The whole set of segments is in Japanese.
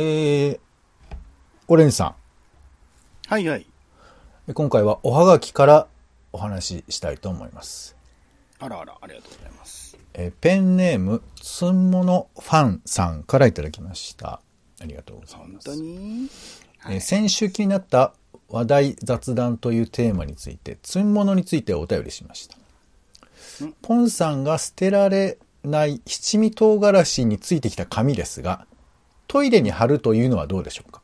えー、オレンジさはいはい。ん。今回はおはがきからお話ししたいと思います。あらあら、ありがとうございます。えーペンネーム、つんものファンさんからいただきました。ありがとうござい本当ます。に？えー先週気になった話題雑談というテーマについて、つんものについてお便りしました。ポンさんが捨てられない七味唐辛子についてきた紙ですが、トイレに貼るというのはどうでしょうか？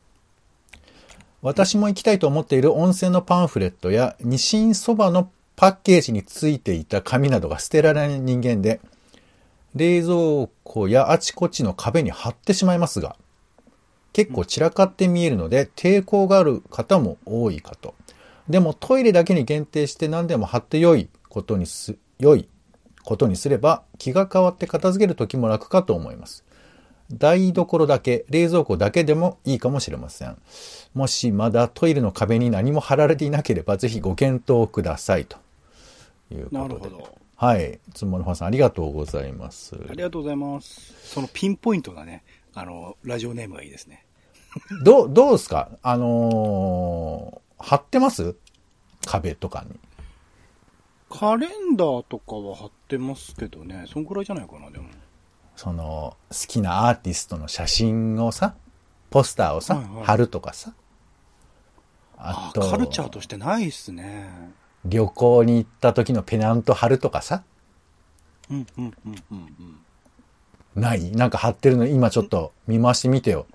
私も行きたいと思っている温泉のパンフレットやニシンそばのパッケージについていた紙などが捨てられない人間で、冷蔵庫やあちこちの壁に貼ってしまいますが、結構散らかって見えるので抵抗がある方も多いかと。でもトイレだけに限定して何でも貼って良いことにす、良いことにすれば気が変わって片付ける時も楽かと思います。台所だけ、冷蔵庫だけでもいいかもしれません。もしまだトイレの壁に何も貼られていなければぜひご検討くださいということで。なるほど。はい。つんものファンさんありがとうございます。ありがとうございます。そのピンポイントがね、あの、ラジオネームがいいですね。どう、どうですか？あのー貼ってます？壁とかに。カレンダーとかは貼ってますけどね、そんくらいじゃないかな、でも。その、好きなアーティストの写真をさ、ポスターをさ、はいはい貼るとかさ。あと、あカルチャーとしてないっすね。旅行に行った時のペナント貼るとかさ。うん、うん、うん、うん、うん。ない？なんか貼ってるの今ちょっと見回してみてよ。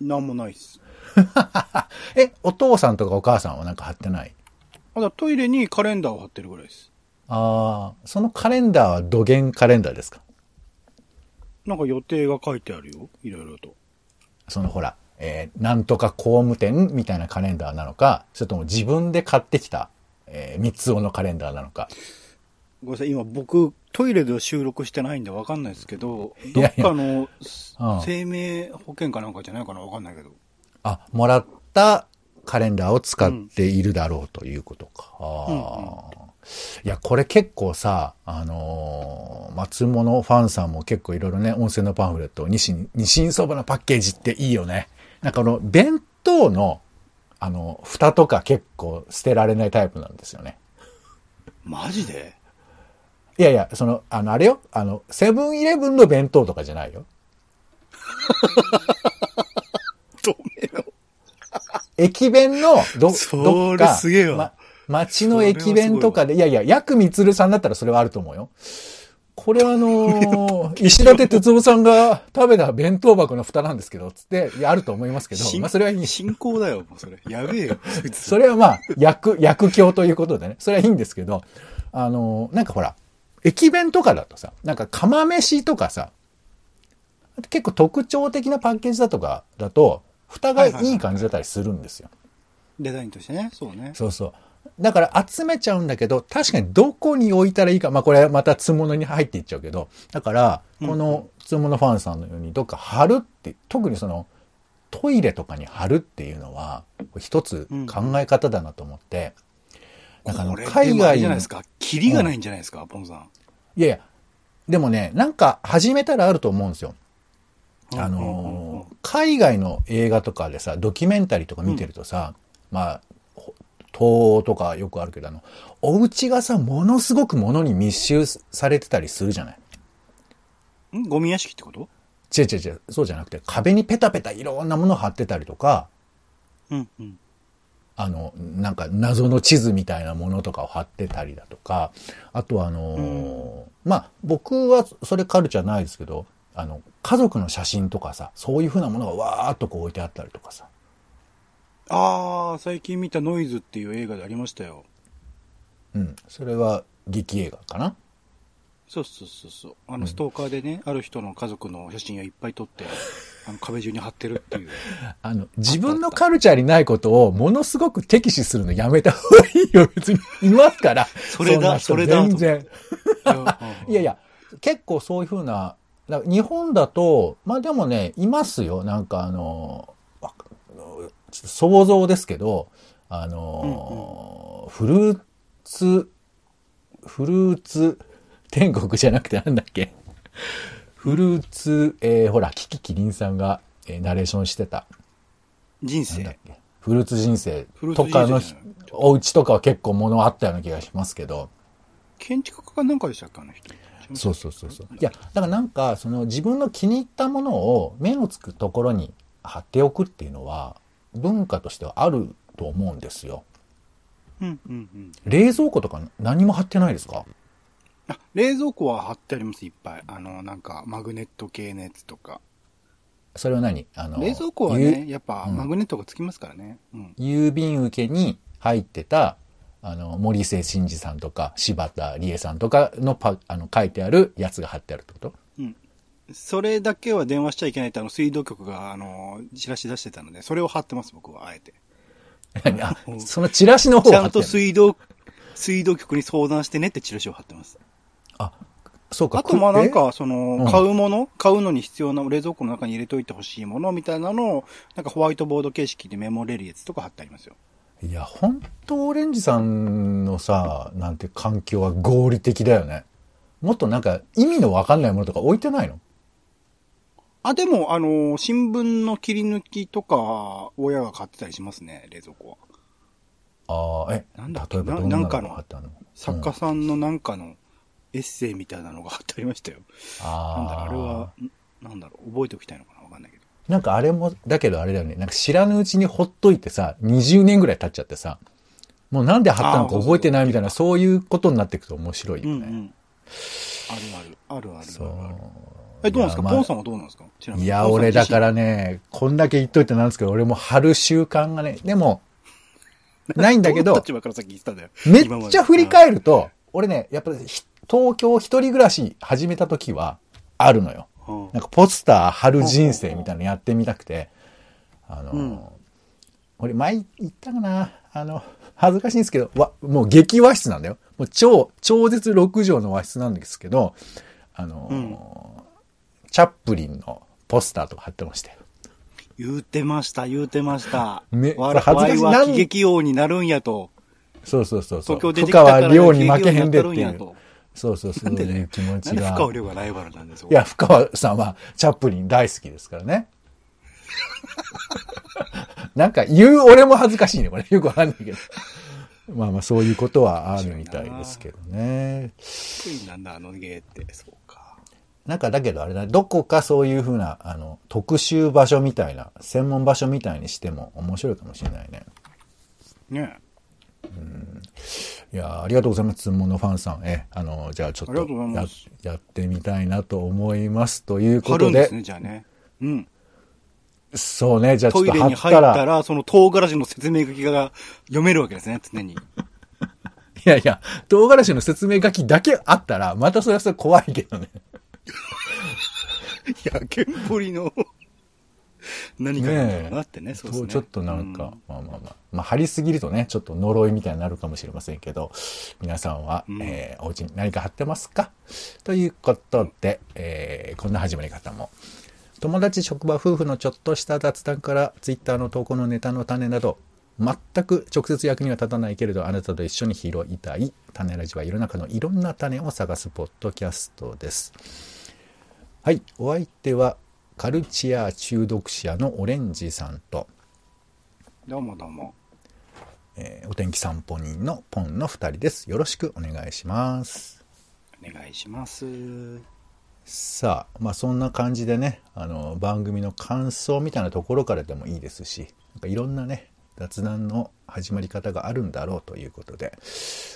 なんもないっす。え、お父さんとかお母さんはなんか貼ってない？あだトイレにカレンダーを貼ってるぐらいです。ああ、そのカレンダーは土源カレンダーですか？なんか予定が書いてあるよ。いろいろと。そのほら、えーなんとか工務店みたいなカレンダーなのか、それとも自分で買ってきた、えー三つ男のカレンダーなのか。ごめんなさい、今僕、トイレで収録してないんでわかんないですけど、どっかのうん生命保険かなんかじゃないかなわかんないけど。あ、もらったカレンダーを使っているだろうということか。あーいや、これ結構さ、あのー松物ファンさんも結構いろいろね、温泉のパンフレット、ニシン、ニシンそばのパッケージっていいよね。なんかこの弁当の、あの、蓋とか結構捨てられないタイプなんですよね。マジで？いやいや、その、あの、あれよ、あの、セブンイレブンの弁当とかじゃないよ。どめよ。駅弁のど、それどっか、すげえわま、町の駅弁とかで、いやいや、ヤクミツルさんだったらそれはあると思うよ。これはあのー石立哲夫さんが食べた弁当箱の蓋なんですけど、つって、いや、あると思いますけど、進まあそれはいい。進行だよ、もうそれ。やべえよ、それはまあ、薬、薬莢ということでね、それはいいんですけど、あのーなんかほら、駅弁とかだとさ、なんか釜飯とかさ、結構特徴的なパッケージだとかだと、蓋がいい感じだったりするんですよ。デザインとしてね、そうね。そうそう。だから集めちゃうんだけど、確かにどこに置いたらいいか、まあこれまた積物に入っていっちゃうけど、だから、この積物ファンさんのようにどっか貼るって、特にそのトイレとかに貼るっていうのは、一つ考え方だなと思って、なんかあの海外にじゃないですか？キリがないんじゃないですか、ポンさん。いやいや、でもね、なんか始めたらあると思うんですよ。あのー海外の映画とかでさ、ドキュメンタリーとか見てるとさ、まあ、ほ東欧とかよくあるけど、あの、お家がさ、ものすごく物に密集されてたりするじゃない？ん？ゴミ屋敷ってこと？違う違う違う、そうじゃなくて、壁にペタペタいろんなもの貼ってたりとか、うんうん。あの、なんか謎の地図みたいなものとかを貼ってたりだとか、あとはあのーまあ、僕はそれカルチャーないですけど、あの、家族の写真とかさ、そういうふうなものがわーっとこう置いてあったりとかさ。ああ、最近見たノイズっていう映画でありましたよ。うん。それは劇映画かな？そうそうそうそう。あの、ストーカーでね、ある人の家族の写真をいっぱい撮って、あの、壁中に貼ってるっていう。あの、自分のカルチャーにないことをものすごく敵視するのやめた方がいいよ。別にいますから。それだそれだ全然。いやいや。や、結構そういうふうな、日本だと、まあでもね、いますよ。なんかあの、ょっと想像ですけど、あの、フルーツ、フルーツ天国じゃなくてなんだっけ？フフルーツ、えー、ほら、キキキリンさんが、えーナレーションしてた、人生。け、フルーツ人生。とかのお家とかは結構物あったような気がしますけど、建築家かなんかでしたっけ、あの人？そうそうそうそう。いや、だからなんか、その自分の気に入ったものを目のつくところに貼っておくっていうのは、文化としてはあると思うんですよ。うんうんうん。冷蔵庫とか何も貼ってないですか？あ、冷蔵庫は貼ってあります、いっぱい。あの、なんか、マグネット系のやつとか。それは何？あの、冷蔵庫はね、やっぱ、マグネットがつきますからね。うん。郵便受けに入ってた、あの、森瀬慎二さんとか、柴田理恵さんとかのパ、あの、書いてあるやつが貼ってあるってこと？それだけは電話しちゃいけないって、あの、水道局が、あの、チラシ出してたので、それを貼ってます、僕は、あえて。あ、そのチラシの方ちゃんと水道、水道局に相談してねってチラシを貼ってます。あ、そうか。あと、まあなんえか、その、うん買うもの？買うのに必要な冷蔵庫の中に入れといてほしいものみたいなのを、なんかホワイトボード形式でメモれるやつとか貼ってありますよ。いや、本当オレンジさんのさ、なんて環境は合理的だよね。もっとなんか意味のわかんないものとか置いてないの？あ、でも、あの、新聞の切り抜きとか、親が買ってたりしますね、冷蔵庫は。ああ、え、なんだっけ？例えばどんなんかの作家さんのなんかのエッセイみたいなのが貼ってありましたよ。なんだろう、ああれは、んなんだろう、覚えておきたいのかなわかんないけど。なんかあれも、だけどあれだよね。なんか知らぬうちにほっといてさ、20年ぐらい経っちゃってさ、もうなんで貼ったのか覚えてないみたいな、そういうことになっていくと面白いよね。うんうん。あるある、あるあるそあるある。う。え、どうなんですか？いやまあポンさんはどうなんですか？いや、俺だか。らね、こんだけ言っといてなんですけど、俺も貼る習慣がね、でも、ないんだけどポンさん、立場からさっき言ってたんだよ。めっちゃ振りる。返ると、俺ね、やっぱりひ東京一人暮らし始めた時は、あるのよ。うんなんかポスター貼る人生みたいなのやってみたくて、あの、うん俺前言ったかな？あの、恥ずかしいんですけど、わ、もう激和室なんだよ。もう超、超絶6畳の和室なんですけど、あの、チャップリンのポスターとか貼ってましたよ。言うてました、言うてました。ねわら恥ずかしいは喜劇王になるんやと。そうそうそうそう。東京出て深きたから川亮に負けへんでっていう。そうそうそう。なんでね気持ちが。深尾亮がライバルなんですよ。いや、深川さんはチャップリン大好きですからね。なんか言う俺も恥ずかしいね、これ。よくわかんないけど。まあまあそういうことはあるみたいですけどね。なんだ、あの芸って。そうか。なんかだけどあれだ、どこかそういうふうな、あの、特集場所みたいな、専門場所みたいにしても面白いかもしれないね。ねいやーありがとうございます。つんものファンさん。え、あの、じゃあちょっとややってみたいなと思います。という貼ことで、ですね、じゃあね。うん。そうね、じゃあちょトイっと貼っレに入ったら、その唐辛子の説明書きが読めるわけですね、常に。いやいや、唐辛子の説明書きだけあったら、またそれはそれ怖いけどね。いや、ケンポリの何かなんだろうなってね、そうですね。ちょっとなんか、うまあまあまあ、まあ張りすぎるとね、ちょっと呪いみたいになるかもしれませんけど、皆さんは、うんえーお家に何か貼ってますか？ということで、えーこんな始まり方も。友達、職場、夫婦のちょっとした雑談から、ツイッターの投稿のネタの種など、全く直接役には立たないけれど、あなたと一緒に拾いたい、種ラジは世の中のいろんな種を探すポッドキャストです。はい、お相手は、カルチア中毒者のオレンジさんと、どうもどうも。えーお天気散歩人のポンの2人です。よろしくお願いします。お願いします。さあ、まあそんな感じでね、あの、番組の感想みたいなところからでもいいですし、なんかいろんなね、雑談の始まり方があるんだろうということで、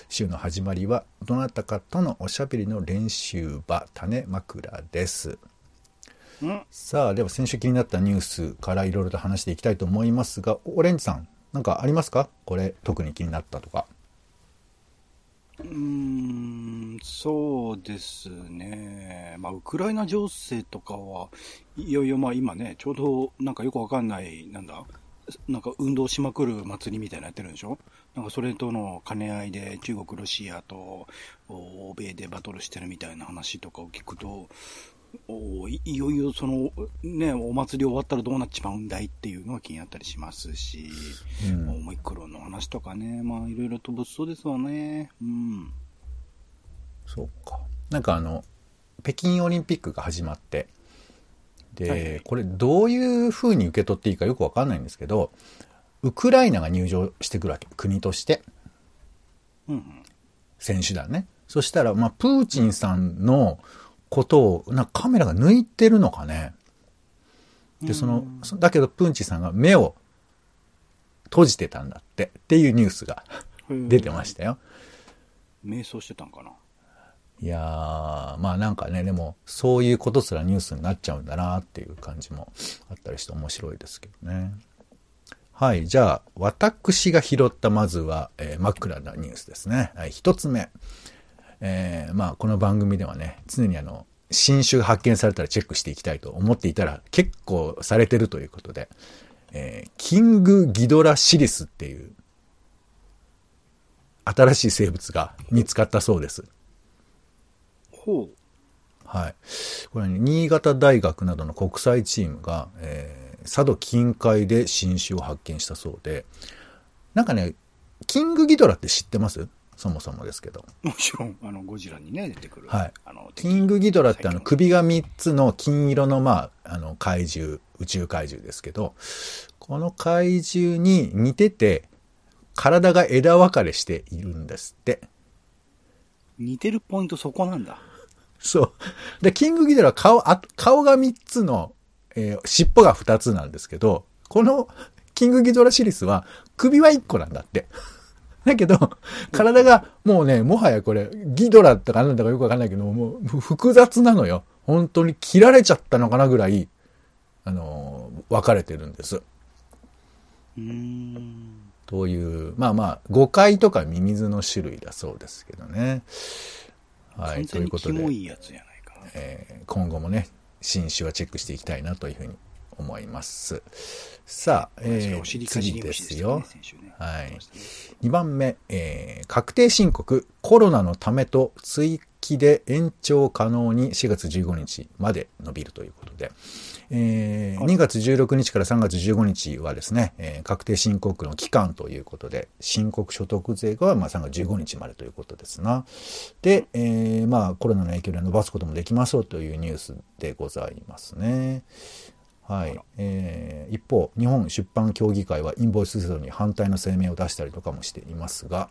週の始まりは、どなたかとのおしゃべりの練習場、種枕です。うん。さあ、では先週気になったニュースからいろいろと話していきたいと思いますが、オレンジさん、なんかありますか？これ、特に気になったとか。うーん、そうですね。まあ、ウクライナ情勢とかは、いよいよまあ今ね、ちょうどなんかよくわかんない、なんだ、なんか運動しまくる祭りみたいなのやってるんでしょ？なんかそれとの兼ね合いで中国、ロシアとお欧米でバトルしてるみたいな話とかを聞くと、おいいよいよその、ね、お祭り終わったらどうなっちまうんだいっていうのが気になったりしますし、うんオミクロンの話とかね、まあいろいろと物騒ですわね。うん。そうか。なんかあの、北京オリンピックが始まって、で、はいはいこれどういう風に受け取っていいかよくわかんないんですけど、ウクライナが入場してくるわけ。国として。うんうん。選手団ね。そしたら、まあ、プーチンさんのことを、なカメラが抜いてるのかね。で、その、そだけどプーチンさんが目を閉じてたんだって、っていうニュースが出てましたよ。瞑想してたんかな。いやー、まあなんかね、でも、そういうことすらニュースになっちゃうんだなっていう感じもあったりして面白いですけどね。はい。じゃあ、私が拾ったまずは、えー真っ暗なニュースですね。はい。一つ目。えーまあ、この番組ではね、常にあの、新種が発見されたらチェックしていきたいと思っていたら、結構されてるということで、えーキングギドラシリスっていう、新しい生物が見つかったそうです。ほう。はい。これはね、新潟大学などの国際チームが、えー佐渡近海で新種を発見したそうで、なんかね、キングギドラって知ってます？そもそもですけど。もちろん、あの、ゴジラにね、出てくる。はいあの、キングギドラってあの首が3つの金色のまあ、あの怪獣、宇宙怪獣ですけど、この怪獣に似てて、体が枝分かれしているんですって。似てるポイントそこなんだ。そう。で、キングギドラは顔、あ顔が3つの、えー尻尾が2つなんですけど、このキングギドラシリスは首は1個なんだって。だけど、体がもうね、もはやこれ、ギドラだかなんだかよくわかんないけど、もうふ複雑なのよ。本当に切られちゃったのかなぐらい、あのー分かれてるんです。うーん。という、まあまあ、誤解とかミミズの種類だそうですけどね。はい、ということで。いやつじゃない。えー今後もね、新種はチェックしていきたいなというふうに思います。さあ、えー、次ですよはい言ってましたね2番目、えー確定申告、コロナのためと追記で延長可能に4月15日まで伸びるということで、えー2月16日から3月15日はですね、えー確定申告の期間ということで、申告所得税がまあ3月15日までということですな。で、えーまあコロナの影響で伸ばすこともできますよというニュースでございますね。はいえー一方、日本出版協議会はインボイス制度に反対の声明を出したりとかもしていますが、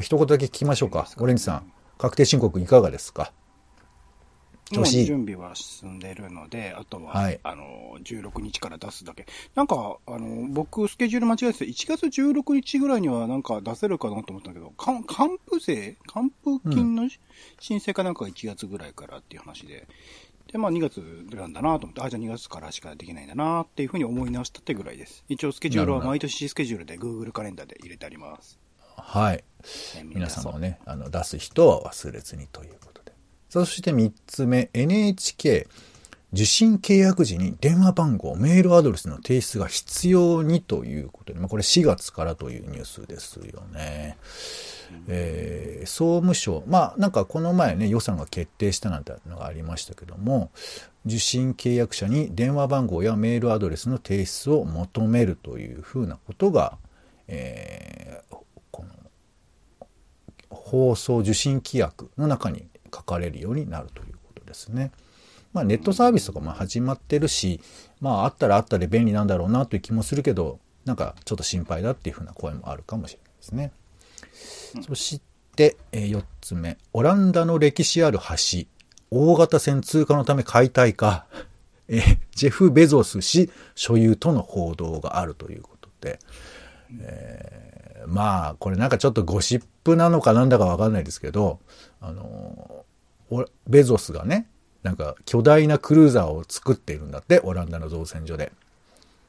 一言だけ聞きましょうか。オレンジさん、確定申告いかがですか？調もう準備は進んでるので、あとは、はいあの、16日から出すだけ。なんか、あの、僕、スケジュール間違えてて、1月16日ぐらいにはなんか出せるかなと思ったけど、か還付税還付金の申請かなんかが1月ぐらいからっていう話で、で、まあ2月なんだなと思って、あ、じゃあ2月からしかできないんだなっていうふうに思い直したってぐらいです。一応スケジュールは毎年スケジュールで Google カレンダーで入れてあります。はい。はい皆さんもね、あの、出す人は忘れずにということで。そして3つ目、NHK、受信契約時に電話番号、メールアドレスの提出が必要にということで、まあ、これ4月からというニュースですよね。えー総務省、まあなんかこの前ね予算が決定したなんてのがありましたけども、受信契約者に電話番号やメールアドレスの提出を求めるというふうなことが、えーこの放送受信規約の中に書かれるようになるということですね。まあ、ネットサービスとかも始まってるし、まあ、あったらあったで便利なんだろうなという気もするけど、なんかちょっと心配だっていうふうな声もあるかもしれないですね。そして、え4つ目。オランダの歴史ある橋。大型船通過のため解体か。えージェフ・ベゾス氏所有との報道があるということで。えーまあ、これなんかちょっとゴシップなのかなんだかわかんないですけど、あのおベゾスがね、なんか巨大なクルーザーを作っているんだって、オランダの造船所で。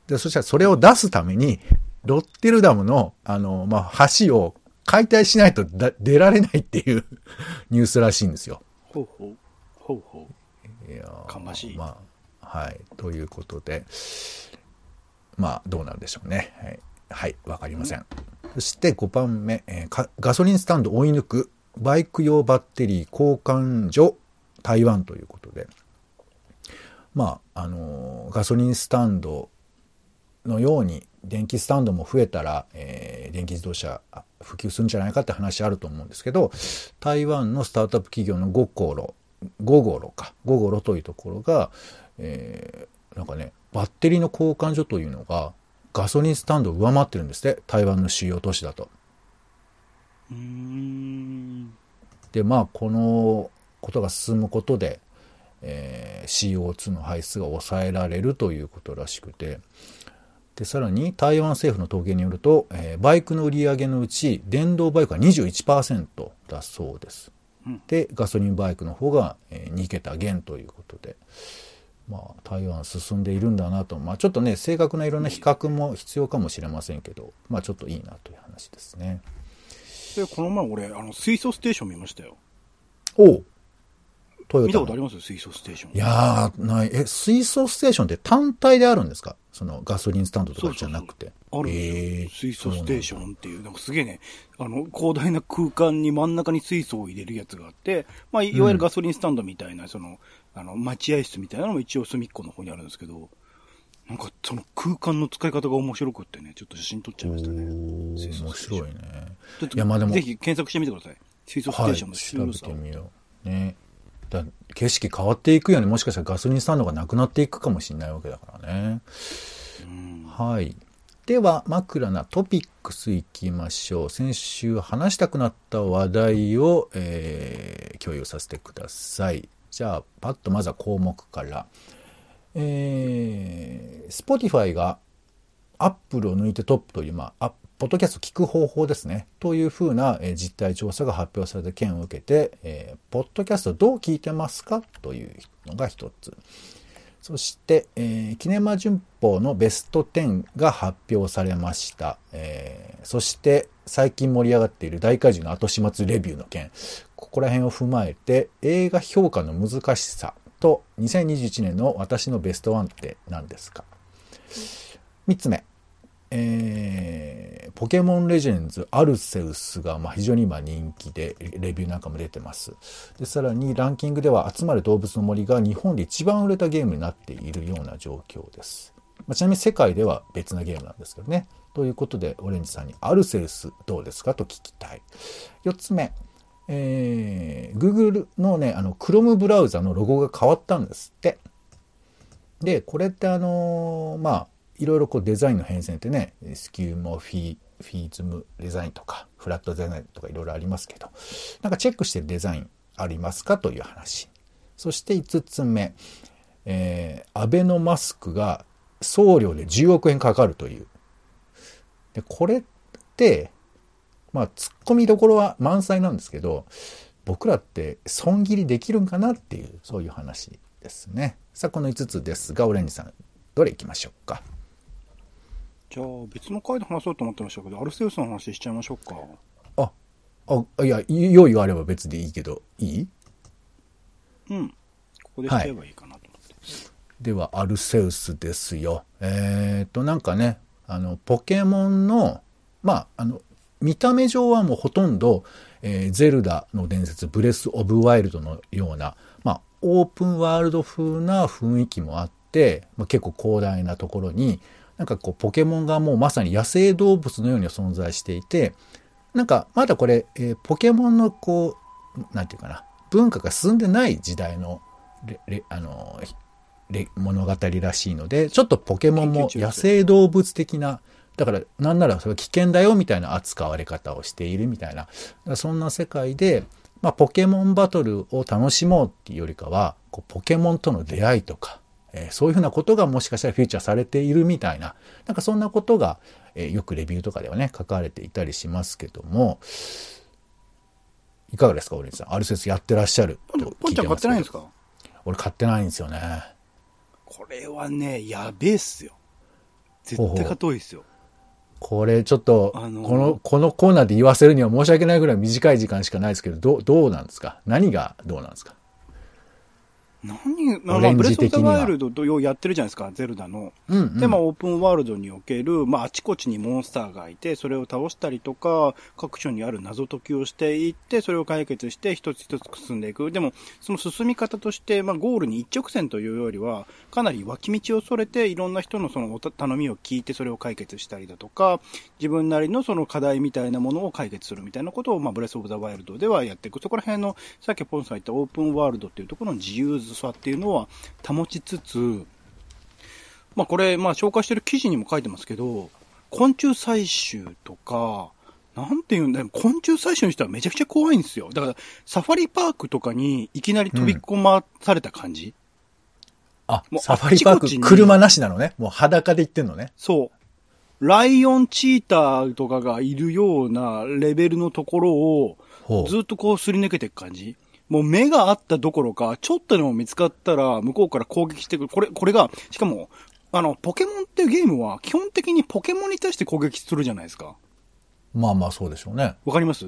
で、そしたらそれを出すために、ロッテルダムの、あの、まあ、橋を解体しないとだ出られないっていう ニュースらしいんですよ。ほうほう。ほうほう。いやーかましいまあ、はい。ということで、まあ、どうなるでしょうね。はい。はい、わかりません。そして5番目、えーガソリンスタンド追い抜く、バイク用バッテリー交換所、台湾ということで、まあ、あのーガソリンスタンドのように電気スタンドも増えたら、えー電気自動車普及するんじゃないかって話あると思うんですけど台湾のスタートアップ企業のゴコロゴゴロか、ゴゴロというところが、えー、なんかね、バッテリーの交換所というのがガソリンスタンドを上回ってるんですって、台湾の主要都市だと。で、まあ、このことが進むことで、えー CO2 の排出が抑えられるということらしくて、で、さらに台湾政府の統計によると、えーバイクの売り上げのうち、電動バイクは21%だそうです。うんで、ガソリンバイクの方が、えー2桁減ということで、まあ、台湾進んでいるんだなと、まあ、ちょっとね、正確ないろんな比較も必要かもしれませんけど、まあ、ちょっといいなという話ですね。で、この前俺、あの、水素ステーション見ましたよ。おうトヨタの見たことあります？水素ステーション。いやー、ない。え、水素ステーションって単体であるんですか？そのガソリンスタンドとかじゃなくて。あるんですよ、えー水素ステーションっていう、なんかすげえね、あの、広大な空間に真ん中に水素を入れるやつがあって、まあ、いわゆるガソリンスタンドみたいな、その、あの、待合室みたいなのも一応隅っこの方にあるんですけど、なんかその空間の使い方が面白くってね、ちょっと写真撮っちゃいましたね。面白いね。ちょっといやまあでもぜひ検索してみてください。水素ステはい。ーションの調べ強さを。てみよう。ね。だ景色変わっていくようにもしかしたらガソリンスタンドがなくなっていくかもしれないわけだからね。うんはい。では、枕なトピックスいきましょう。先週話したくなった話題を、えー共有させてください。じゃあ、パッとまずは項目から。えー、Spotify が Apple を抜いてトップという、まあ、ポッドキャスト聞く方法ですね。というふうな、え実態調査が発表された件を受けて、えーポッドキャストどう聞いてますかというのが一つ。そして、えーキネマ旬報のベスト10が発表されました。えーそして、最近盛り上がっている大怪獣の後始末レビューの件。ここら辺を踏まえて、映画評価の難しさと2021年の私のベストワンって何ですか ?3 つ目。えーポケモンレジェンズアルセウスがま非常に今人気でレビューなんかも出てます。でさらにランキングでは集まる動物の森が日本で一番売れたゲームになっているような状況です、まあちなみに世界では別なゲームなんですけどね。ということでオレンジさんにアルセウスどうですか？と聞きたい。4つ目。えー Google のねあの Chrome ブラウザのロゴが変わったんですってで、これってあのーまあ、いろいろこうデザインの変遷ってね、スキューモフィ、フィズムデザインとか、フラットデザインとかいろいろありますけど、なんかチェックしてるデザインありますかという話。そして5つ目、えーアベノマスクが送料で10億円かかるという。で、これって、まあ、突っ込みどころは満載なんですけど、僕らって損切りできるんかなっていう、そういう話ですね。さあ、この5つですが、オレンジさん、どれ行きましょうか？じゃあ、別の回で話そうと思ってましたけど、アルセウスの話しちゃいましょうか。あ、あ、いや、用意があれば別でいいけど、いい？うん。ここでしちゃえばいいかなと思って。では、アルセウスですよ。えっ、と、なんかね、あの、ポケモンの、まあ、あの、見た目上はもうほとんど、えーゼルダの伝説、ブレス・オブ・ワイルドのような、まあ、オープンワールド風な雰囲気もあって、まあ、結構広大なところに、なんかこう、ポケモンがもうまさに野生動物のように存在していて、なんか、まだこれ、えーポケモンのこう、なんていうかな、文化が進んでない時代の、あの、レ物語らしいので、ちょっとポケモンも野生動物的な、だからなんならそれは危険だよみたいな扱われ方をしているみたいな、そんな世界で、まあ、ポケモンバトルを楽しもうっていうよりかは、こうポケモンとの出会いとか、えーそういうふうなことがもしかしたらフィーチャーされているみたいな、なんかそんなことが、えーよくレビューとかではね、書かれていたりしますけども、いかがですか、オレンジさん。アルセスやってらっしゃるとポンちゃん買ってないんですかか？俺買ってないんですよね。これはね、やべえっすよ。絶対買った方がいいっすよ。これちょっと、あのー。この、このコーナーで言わせるには申し訳ないぐらい短い時間しかないですけど、どう、どうなんですか？何がどうなんですか？何まあ、オまあ、ブレス・オブ・ザ・ワイルドとようやってるじゃないですか、ゼルダの。うん、うん。で、まあ、オープンワールドにおける、まあ、あちこちにモンスターがいて、それを倒したりとか、各所にある謎解きをしていって、それを解決して、一つ一つ進んでいく。でも、その進み方として、まあ、ゴールに一直線というよりは、かなり脇道をそれて、いろんな人のそのおた頼みを聞いて、それを解決したりだとか、自分なりのその課題みたいなものを解決するみたいなことを、まあ、ブレス・オブ・ザ・ワイルドではやっていく。そこら辺の、さっきポンさん言ったオープンワールドっていうところの自由さっていうのは保ちつつ、まあこれ、まあ紹介してる記事にも書いてますけど、昆虫採集とか、なんていうんだよ、昆虫採集の人はめちゃくちゃ怖いんですよ。だから、サファリパークとかにいきなり飛び込まされた感じ、あもう、サファリパーク、車なしなのね。もう裸で行ってんのね。そう。ライオン、チーターとかがいるようなレベルのところを。ずっとこうすり抜けていく感じもう目があったどころか、ちょっとでも見つかったら、向こうから攻撃してくる。これ、これが、しかも、あの、ポケモンっていうゲームは、基本的にポケモンに対して攻撃するじゃないですか。まあまあそうでしょうね。わかります？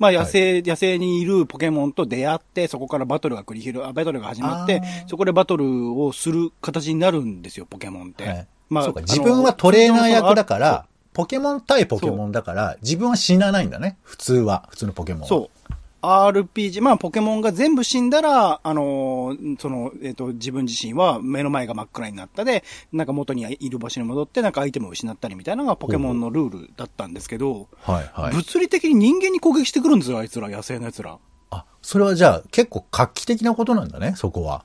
まあ、野生、野生にいるポケモンと出会って、そこからバトルが繰り広あバトルが始まってそこでバトルをする形になるんですよ、ポケモンって。はい。まあ、そうか、自分はトレーナー役だから、ポケモン対ポケモンだから、自分は死なないんだね。普通は。普通のポケモンは。そう。RPG、まあ、ポケモンが全部死んだら、あのーその、えっ、と、自分自身は目の前が真っ暗になったで、なんか元にいる場所に戻って、なんかアイテムを失ったりみたいなのがポケモンのルールだったんですけど、はいはい。物理的に人間に攻撃してくるんですよ、あいつら、野生の奴ら。あ、それはじゃあ結構画期的なことなんだね、そこは。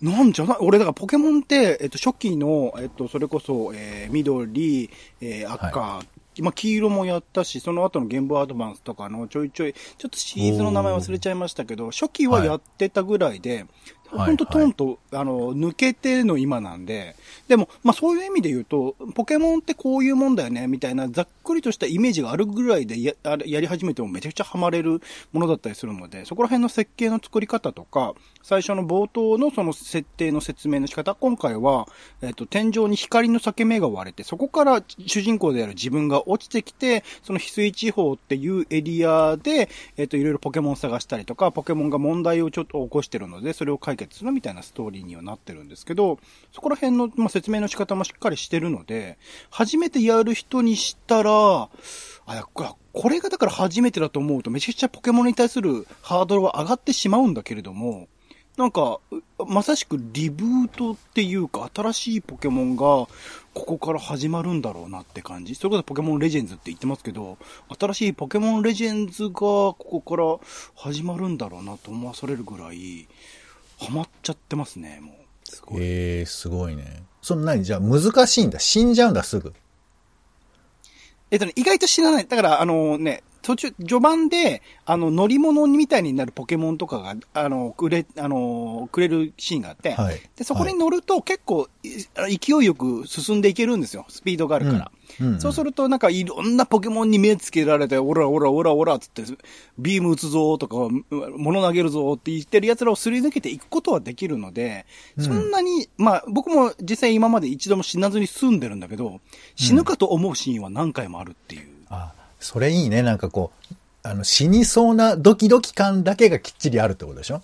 なんじゃない？俺、だからポケモンって、えっと、初期の、えっと、それこそ、えー、緑、えー、赤、まあ、黄色もやったし、その後のゲームボーイアドバンスとかのちょいちょい、ちょっとシリーズの名前忘れちゃいましたけど、初期はやってたぐらいで、はい。ほんとトンと、あの、抜けての今なんで、でも、まあそういう意味で言うと、ポケモンってこういうもんだよね、みたいなざっくりとしたイメージがあるぐらいでややり始めてもめちゃくちゃハマれるものだったりするので、そこら辺の設計の作り方とか、最初の冒頭のその設定の説明の仕方、今回は、えっ、と、天井に光の裂け目が割れて、そこから主人公である自分が落ちてきて、その翡翠地方っていうエリアで、えっ、と、いろいろポケモン探したりとか、ポケモンが問題をちょっと起こしてるので、それを解決するみたいなストーリーにはなってるんですけど、そこら辺の、まあ、説明の仕方もしっかりしてるので、初めてやる人にしたら、あ、これがだから初めてだと思うと、めちゃくちゃポケモンに対するハードルは上がってしまうんだけれども、なんか、まさしくリブートっていうか、新しいポケモンが、ここから始まるんだろうなって感じ。それこそポケモンレジェンズって言ってますけど、新しいポケモンレジェンズが、ここから始まるんだろうなと思わされるぐらい、ハマっちゃってますね、もう。すごい。ええすごいね。そんなにじゃあ難しいんだ。死んじゃうんだ、すぐ。えっとね、意外と知らない。だから、あのね、途中、序盤で、あの、乗り物みたいになるポケモンとかが、あの、くれ、あの、くれるシーンがあって、はい。で、そこに乗ると結構、い勢いよく進んでいけるんですよ。スピードがあるから。うんうんそうすると、なんかいろんなポケモンに目つけられて、オラオラオラオラつって、ビーム撃つぞとか、物投げるぞって言ってる奴らをすり抜けていくことはできるので、うんそんなに、まあ僕も実際今まで一度も死なずに済んでるんだけど、死ぬかと思うシーンは何回もあるっていう。あ、それいいね。なんかこう、あの、死にそうなドキドキ感だけがきっちりあるってことでしょ？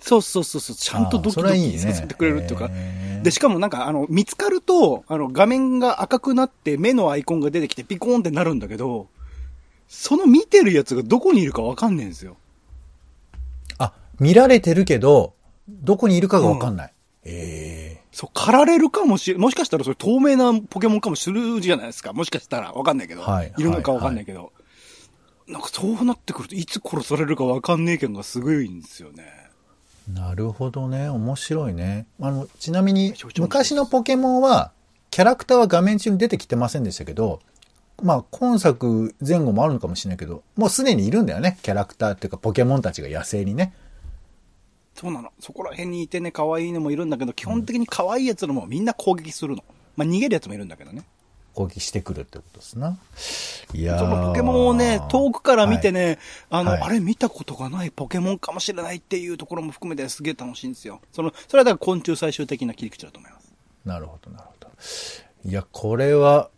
そうそうそうそう、ちゃんとドキドキさせてくれるっていうか。へーで、しかもなんか、あの、見つかると、あの、画面が赤くなって、目のアイコンが出てきて、ピコーンってなるんだけど、その見てるやつがどこにいるかわかんねえんですよ。あ、見られてるけど、どこにいるかがわかんない。ええそう、狩られるかもしれ、もしかしたらそれ透明なポケモンかもしれるじゃないですか。もしかしたら、わかんないけど。はいいるのかわかんないけど。なんかそうなってくると、いつ殺されるかわかんねえ感がすごいんですよね。なるほどね。面白いね。あの、ちなみに昔のポケモンは、キャラクターは画面中に出てきてませんでしたけど、まあ、今作前後もあるのかもしれないけど、もうすでにいるんだよね。キャラクターっていうか、ポケモンたちが野生にね。そうなの。そこら辺にいてね、可愛いのもいるんだけど、基本的に可愛いやつのもみんな攻撃するの。まあ、逃げるやつもいるんだけどね。攻撃してくるってことですな。いやーそのポケモンをね、遠くから見てね、あの、はいあれ見たことがないポケモンかもしれないっていうところも含めてすげえ楽しいんですよ。その、それはだから昆虫最終的な切り口だと思います。なるほど、なるほど。いや、これは、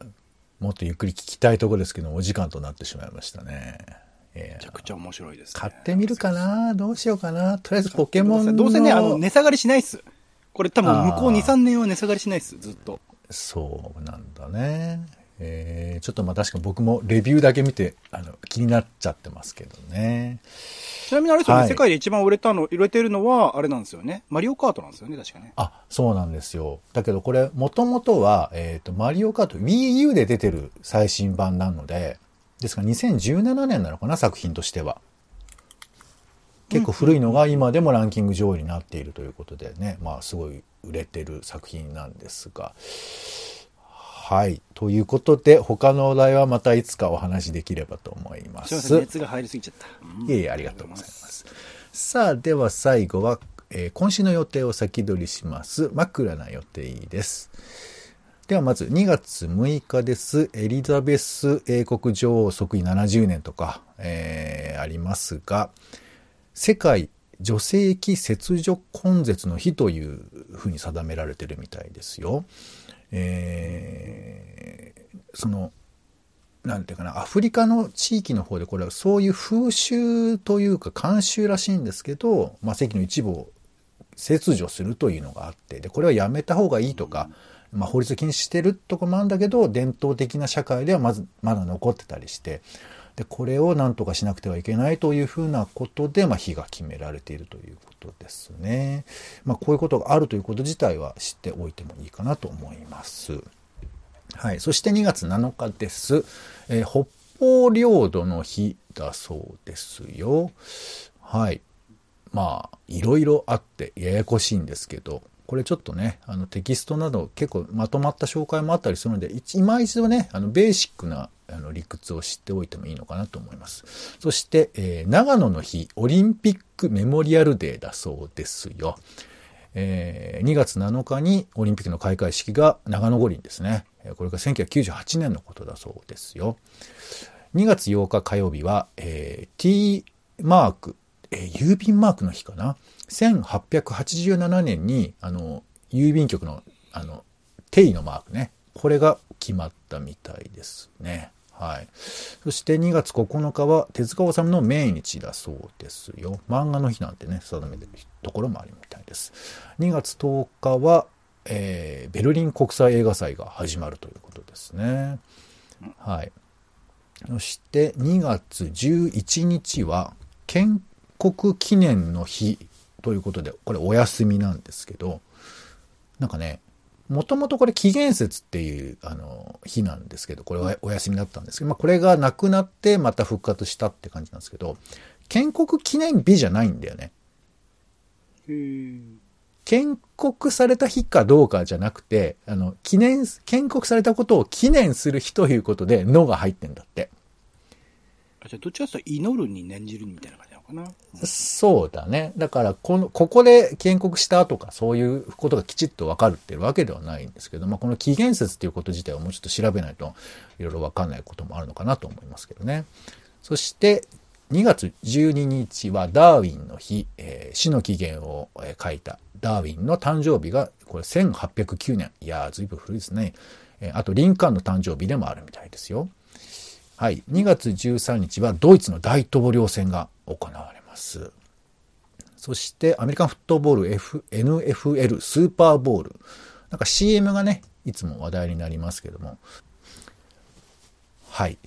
もっとゆっくり聞きたいところですけど、お時間となってしまいましたね。えめちゃくちゃ面白いです、ね。買ってみるかな？どうしようかな？とりあえずポケモンの。どうせね、あの、値下がりしないっす。これ多分向こう2、3年は値下がりしないっす、ずっと。そうなんだね。えー、ちょっとまあ確か僕もレビューだけ見て、あの、気になっちゃってますけどね。ちなみにあれですよね、はい世界で一番売れたの、売れてるのは、あれなんですよね。マリオカートなんですよね、確かね。あ、そうなんですよ。だけどこれ、もともとは、えっ、と、マリオカート Wii U で出てる最新版なので、ですから2017年なのかな、作品としては。結構古いのが今でもランキング上位になっているということでね、まあすごい売れてる作品なんですが。はい。ということで、他のお題はまたいつかお話しできればと思いますす。いません、熱が入りすぎちゃった。うんいえいえ、ありがとうございます。さあ、では最後は、えー今週の予定を先取りします。枕な予定です。ではまず2月6日です。エリザベス英国女王即位70年とか、えーありますが、世界女性器切除根絶の日というふうに定められてるみたいですよ。えーそのなんていうかな、アフリカの地域の方でこれはそういう風習というか慣習らしいんですけど、まあ、席の一部を切除するというのがあって、で、これはやめた方がいいとか、まあ、法律禁止してるとこもあるんだけど、伝統的な社会ではまず、まだ残ってたりして、で、これを何とかしなくてはいけないというふうなことで、まあ、日が決められているということですね。まあ、こういうことがあるということ自体は知っておいてもいいかなと思います。はい。そして2月7日です。えー北方領土の日だそうですよ。はい。まあ、いろいろあってややこしいんですけど、これちょっとね、あのテキストなど結構まとまった紹介もあったりするので、一今一度ね、あのベーシックなあの理屈を知っておいてもいいのかなと思います。そして、えー長野の日、オリンピックメモリアルデーだそうですよ。えー2月7日にオリンピックの開会式が長野五輪ですね。これが1998年のことだそうですよ。2月8日火曜日は、えー T マーク、えー郵便マークの日かな？1887年に、あの、郵便局の、あの、定位のマークね。これが決まったみたいですね。はい。そして2月9日は手塚治虫の命日だそうですよ。漫画の日なんてね、定めてるところもあるみたいです。2月10日は、えーベルリン国際映画祭が始まるということですね。はい。そして2月11日は建国記念の日ということで、これお休みなんですけど、なんかね、もともとこれ紀元節っていうあの日なんですけど、これはお休みだったんですけど、まあこれがなくなってまた復活したって感じなんですけど、建国記念日じゃないんだよね。建国された日かどうかじゃなくて、あの、記念、建国されたことを記念する日ということで、のが入ってんだって。あじゃあ、どっちかというと祈るに念じるみたいな感じ？なかな。そうだね。だから、この、ここで建国したとか、そういうことがきちっとわかるっていうわけではないんですけど、まあ、この紀元節っていうこと自体はもうちょっと調べないと、いろいろわかんないこともあるのかなと思いますけどね。そして、2月12日はダーウィンの日、えー死の起源を書いたダーウィンの誕生日が、これ1809年。いやー、ずいぶん古いですね。えーあと、リンカーンの誕生日でもあるみたいですよ。はい。2月13日はドイツの大統領選が行われます。そしてアメリカンフットボール、F、NFL スーパーボール。なんか CM がね、いつも話題になりますけども。はい。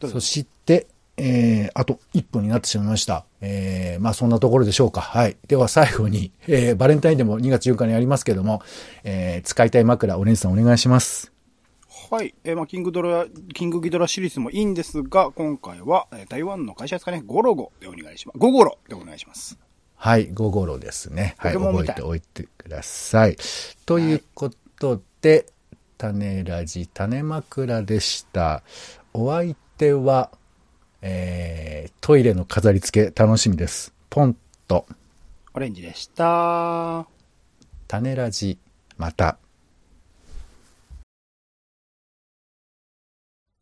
そして、えー、あと1分になってしまいました。えー、まあそんなところでしょうか。はい。では最後に、えー、バレンタインでも2月14日にありますけども、えー、使いたい枕、オレンジさんお願いします。はい。えーまあ、キングドラ、キングギドラシリーズもいいんですが、今回は、えー台湾の会社ですかね、ゴロゴでお願いします。ゴゴロでお願いします。はい、午後ろですね。はい、覚えておいてください。ということで、種ラジ、種枕でした。お相手は、えー、トイレの飾り付け楽しみです。ポンと、オレンジでした。種ラジ、また。